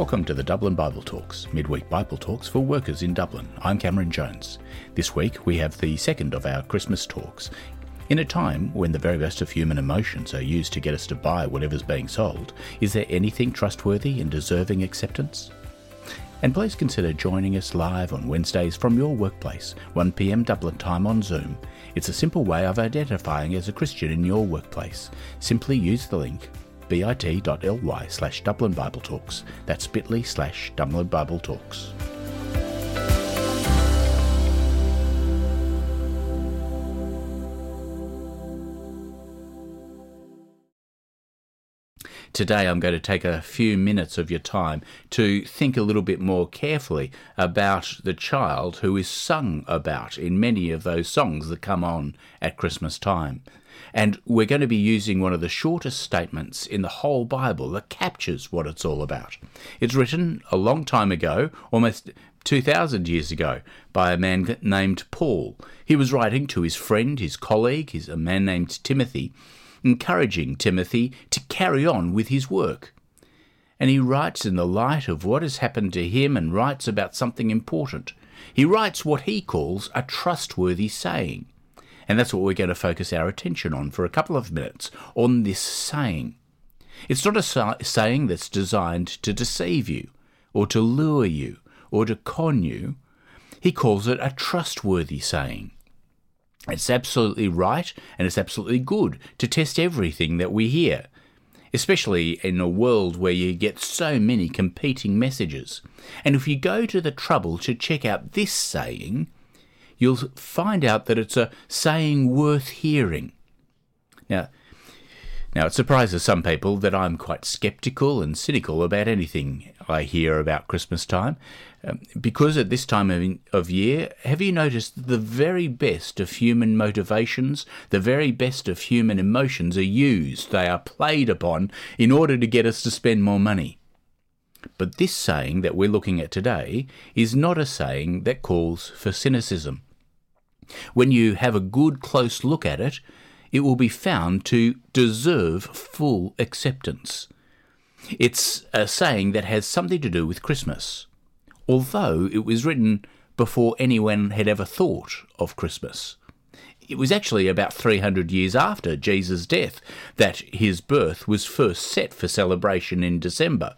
Welcome to the Dublin Bible Talks, midweek Bible talks for workers in Dublin. I'm Cameron Jones. This week we have the second of our Christmas talks. In a time when the very best of human emotions are used to get us to buy whatever's being sold, is there anything trustworthy and deserving acceptance? And please consider joining us live on Wednesdays from your workplace, 1pm Dublin time on Zoom. It's a simple way of identifying as a Christian in your workplace. Simply use the link bit.ly slash Dublin Bible Talks. That's bit.ly slash Dublin Bible Talks. Today, I'm going to take a few minutes of your time to think a little bit more carefully about the child who is sung about in many of those songs that come on at Christmas time. And we're going to be using one of the shortest statements in the whole Bible that captures what it's all about. It's written a long time ago, almost 2,000 years ago, by a man named Paul. He was writing to his friend, his colleague, his, a man named Timothy, encouraging Timothy to carry on with his work. And he writes in the light of what has happened to him and writes about something important. He writes what he calls a trustworthy saying. And that's what we're going to focus our attention on for a couple of minutes on this saying. It's not a saying that's designed to deceive you, or to lure you, or to con you. He calls it a trustworthy saying. It's absolutely right and it's absolutely good to test everything that we hear, especially in a world where you get so many competing messages. And if you go to the trouble to check out this saying, you'll find out that it's a saying worth hearing. Now, now, it surprises some people that I'm quite sceptical and cynical about anything I hear about Christmas time. Um, because at this time of, of year, have you noticed the very best of human motivations, the very best of human emotions are used, they are played upon in order to get us to spend more money? But this saying that we're looking at today is not a saying that calls for cynicism. When you have a good close look at it, it will be found to deserve full acceptance. It's a saying that has something to do with Christmas, although it was written before anyone had ever thought of Christmas. It was actually about 300 years after Jesus' death that his birth was first set for celebration in December.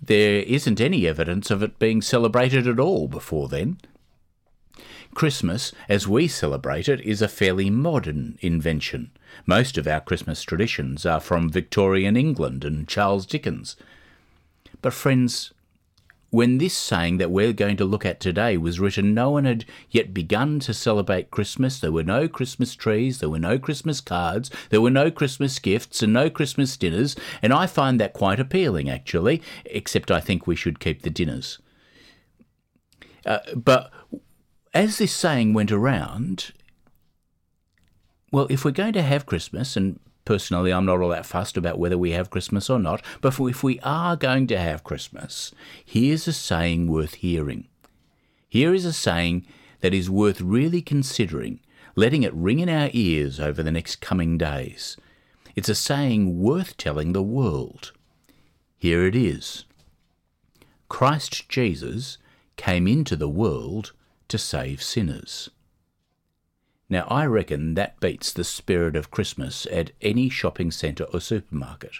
There isn't any evidence of it being celebrated at all before then. Christmas, as we celebrate it, is a fairly modern invention. Most of our Christmas traditions are from Victorian England and Charles Dickens. But, friends, when this saying that we're going to look at today was written, no one had yet begun to celebrate Christmas. There were no Christmas trees, there were no Christmas cards, there were no Christmas gifts, and no Christmas dinners, and I find that quite appealing, actually, except I think we should keep the dinners. Uh, but as this saying went around, well, if we're going to have Christmas, and personally I'm not all that fussed about whether we have Christmas or not, but if we are going to have Christmas, here's a saying worth hearing. Here is a saying that is worth really considering, letting it ring in our ears over the next coming days. It's a saying worth telling the world. Here it is Christ Jesus came into the world to save sinners. Now, I reckon that beats the spirit of Christmas at any shopping centre or supermarket.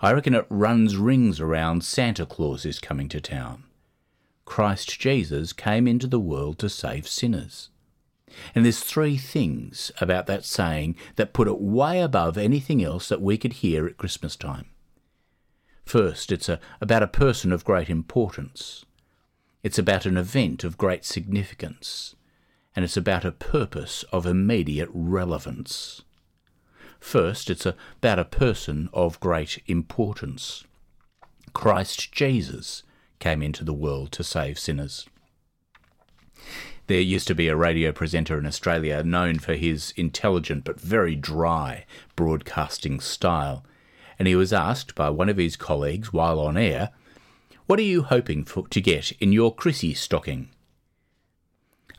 I reckon it runs rings around Santa Claus is coming to town. Christ Jesus came into the world to save sinners. And there's three things about that saying that put it way above anything else that we could hear at Christmas time. First, it's a, about a person of great importance. It's about an event of great significance, and it's about a purpose of immediate relevance. First, it's about a person of great importance. Christ Jesus came into the world to save sinners. There used to be a radio presenter in Australia known for his intelligent but very dry broadcasting style, and he was asked by one of his colleagues while on air what are you hoping for, to get in your Chrissy stocking?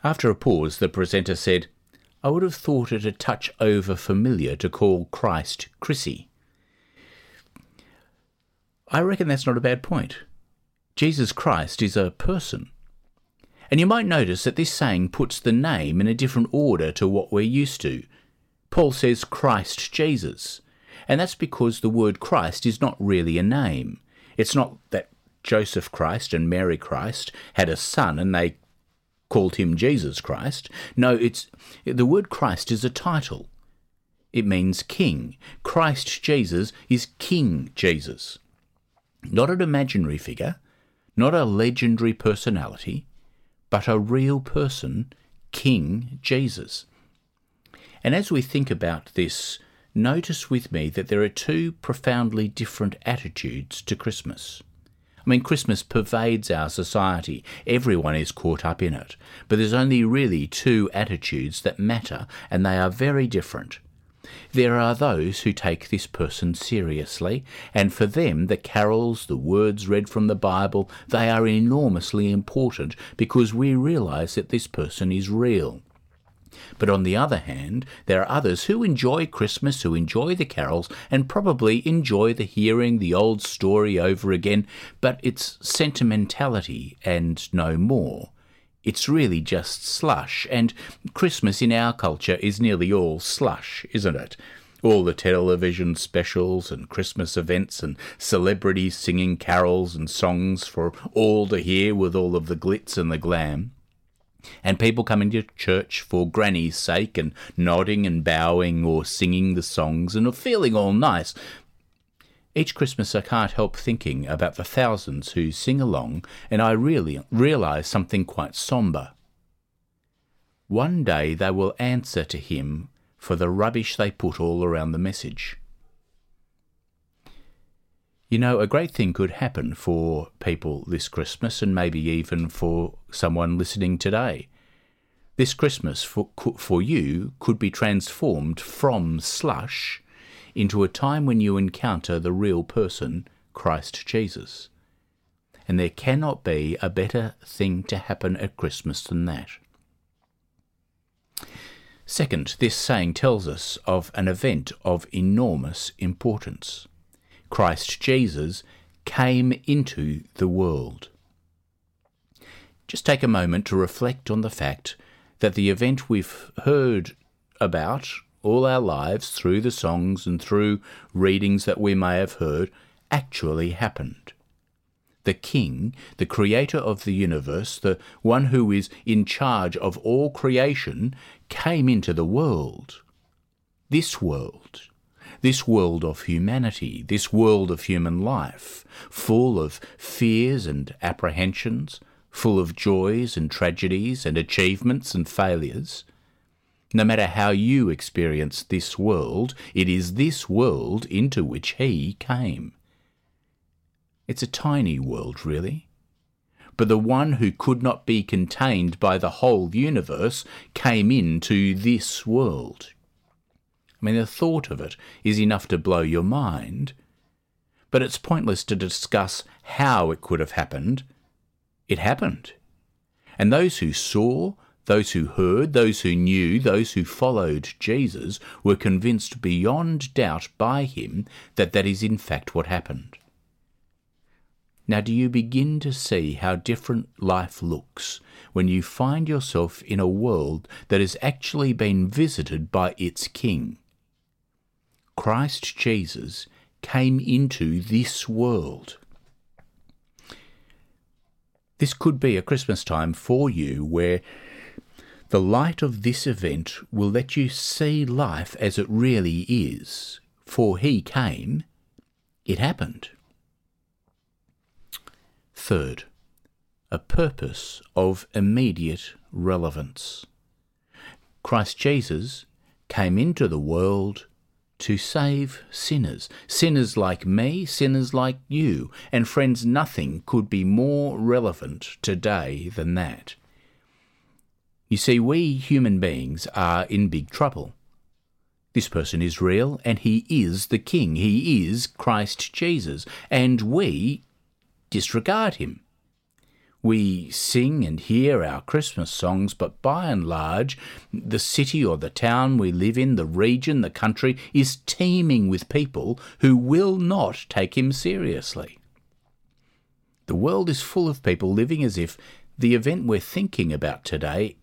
After a pause, the presenter said, I would have thought it a touch over familiar to call Christ Chrissy. I reckon that's not a bad point. Jesus Christ is a person. And you might notice that this saying puts the name in a different order to what we're used to. Paul says Christ Jesus, and that's because the word Christ is not really a name. It's not that Joseph Christ and Mary Christ had a son and they called him Jesus Christ. No, it's the word Christ is a title. It means king. Christ Jesus is King Jesus. Not an imaginary figure, not a legendary personality, but a real person, King Jesus. And as we think about this, notice with me that there are two profoundly different attitudes to Christmas. I mean, Christmas pervades our society. Everyone is caught up in it. But there's only really two attitudes that matter, and they are very different. There are those who take this person seriously, and for them the carols, the words read from the Bible, they are enormously important because we realize that this person is real. But on the other hand, there are others who enjoy Christmas, who enjoy the carols, and probably enjoy the hearing the old story over again, but it's sentimentality and no more. It's really just slush, and Christmas in our culture is nearly all slush, isn't it? All the television specials and Christmas events and celebrities singing carols and songs for all to hear with all of the glitz and the glam. And people coming to church for granny's sake and nodding and bowing or singing the songs and feeling all nice, each Christmas I can't help thinking about the thousands who sing along, and I really realise something quite sombre. One day they will answer to him for the rubbish they put all around the message. You know, a great thing could happen for people this Christmas, and maybe even for someone listening today. This Christmas for, for you could be transformed from slush into a time when you encounter the real person, Christ Jesus. And there cannot be a better thing to happen at Christmas than that. Second, this saying tells us of an event of enormous importance. Christ Jesus came into the world. Just take a moment to reflect on the fact that the event we've heard about all our lives through the songs and through readings that we may have heard actually happened. The King, the creator of the universe, the one who is in charge of all creation, came into the world. This world, this world of humanity, this world of human life, full of fears and apprehensions, full of joys and tragedies and achievements and failures, no matter how you experience this world, it is this world into which he came. It's a tiny world, really. But the one who could not be contained by the whole universe came into this world. I mean, the thought of it is enough to blow your mind. But it's pointless to discuss how it could have happened. It happened. And those who saw, those who heard, those who knew, those who followed Jesus were convinced beyond doubt by him that that is in fact what happened. Now, do you begin to see how different life looks when you find yourself in a world that has actually been visited by its King? Christ Jesus came into this world. This could be a Christmas time for you where the light of this event will let you see life as it really is, for he came, it happened. Third, a purpose of immediate relevance. Christ Jesus came into the world to save sinners, sinners like me, sinners like you, and friends, nothing could be more relevant today than that. You see, we human beings are in big trouble. This person is real, and he is the King. He is Christ Jesus, and we disregard him. We sing and hear our Christmas songs, but by and large, the city or the town we live in, the region, the country, is teeming with people who will not take him seriously. The world is full of people living as if the event we're thinking about today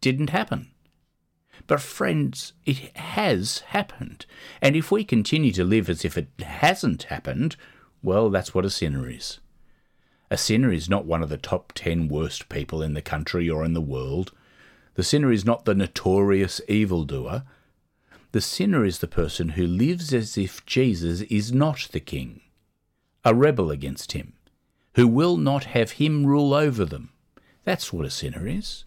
didn't happen. But, friends, it has happened. And if we continue to live as if it hasn't happened, well, that's what a sinner is. A sinner is not one of the top 10 worst people in the country or in the world. The sinner is not the notorious evildoer. The sinner is the person who lives as if Jesus is not the king, a rebel against him, who will not have him rule over them. That's what a sinner is.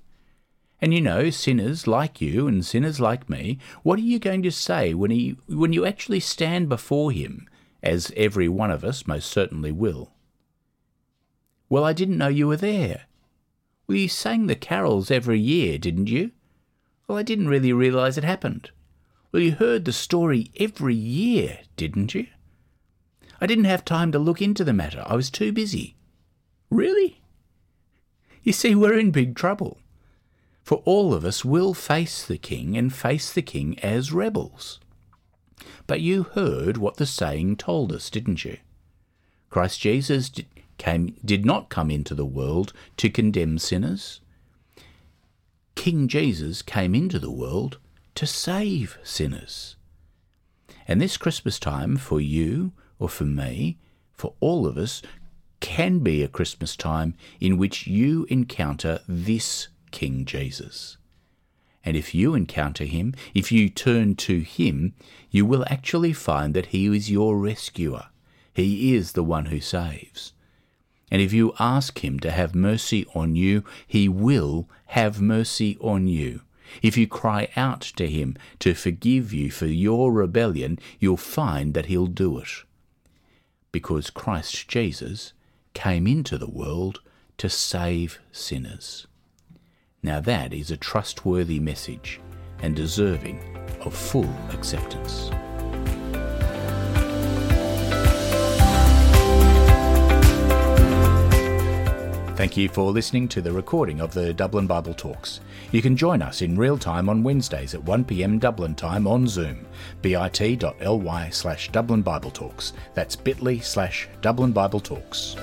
And you know, sinners like you and sinners like me, what are you going to say when, he, when you actually stand before him, as every one of us most certainly will? Well, I didn't know you were there. Well, you sang the carols every year, didn't you? Well, I didn't really realise it happened. Well, you heard the story every year, didn't you? I didn't have time to look into the matter. I was too busy. Really? You see, we're in big trouble. For all of us will face the king and face the king as rebels. But you heard what the saying told us, didn't you? Christ Jesus came, did not come into the world to condemn sinners. King Jesus came into the world to save sinners. And this Christmas time, for you or for me, for all of us, can be a Christmas time in which you encounter this King Jesus. And if you encounter him, if you turn to him, you will actually find that he is your rescuer. He is the one who saves. And if you ask Him to have mercy on you, He will have mercy on you. If you cry out to Him to forgive you for your rebellion, you'll find that He'll do it. Because Christ Jesus came into the world to save sinners. Now that is a trustworthy message and deserving of full acceptance. Thank you for listening to the recording of the Dublin Bible Talks. You can join us in real time on Wednesdays at 1pm Dublin time on Zoom, bit.ly slash Dublin Bible Talks. That's bit.ly slash Dublin Bible Talks.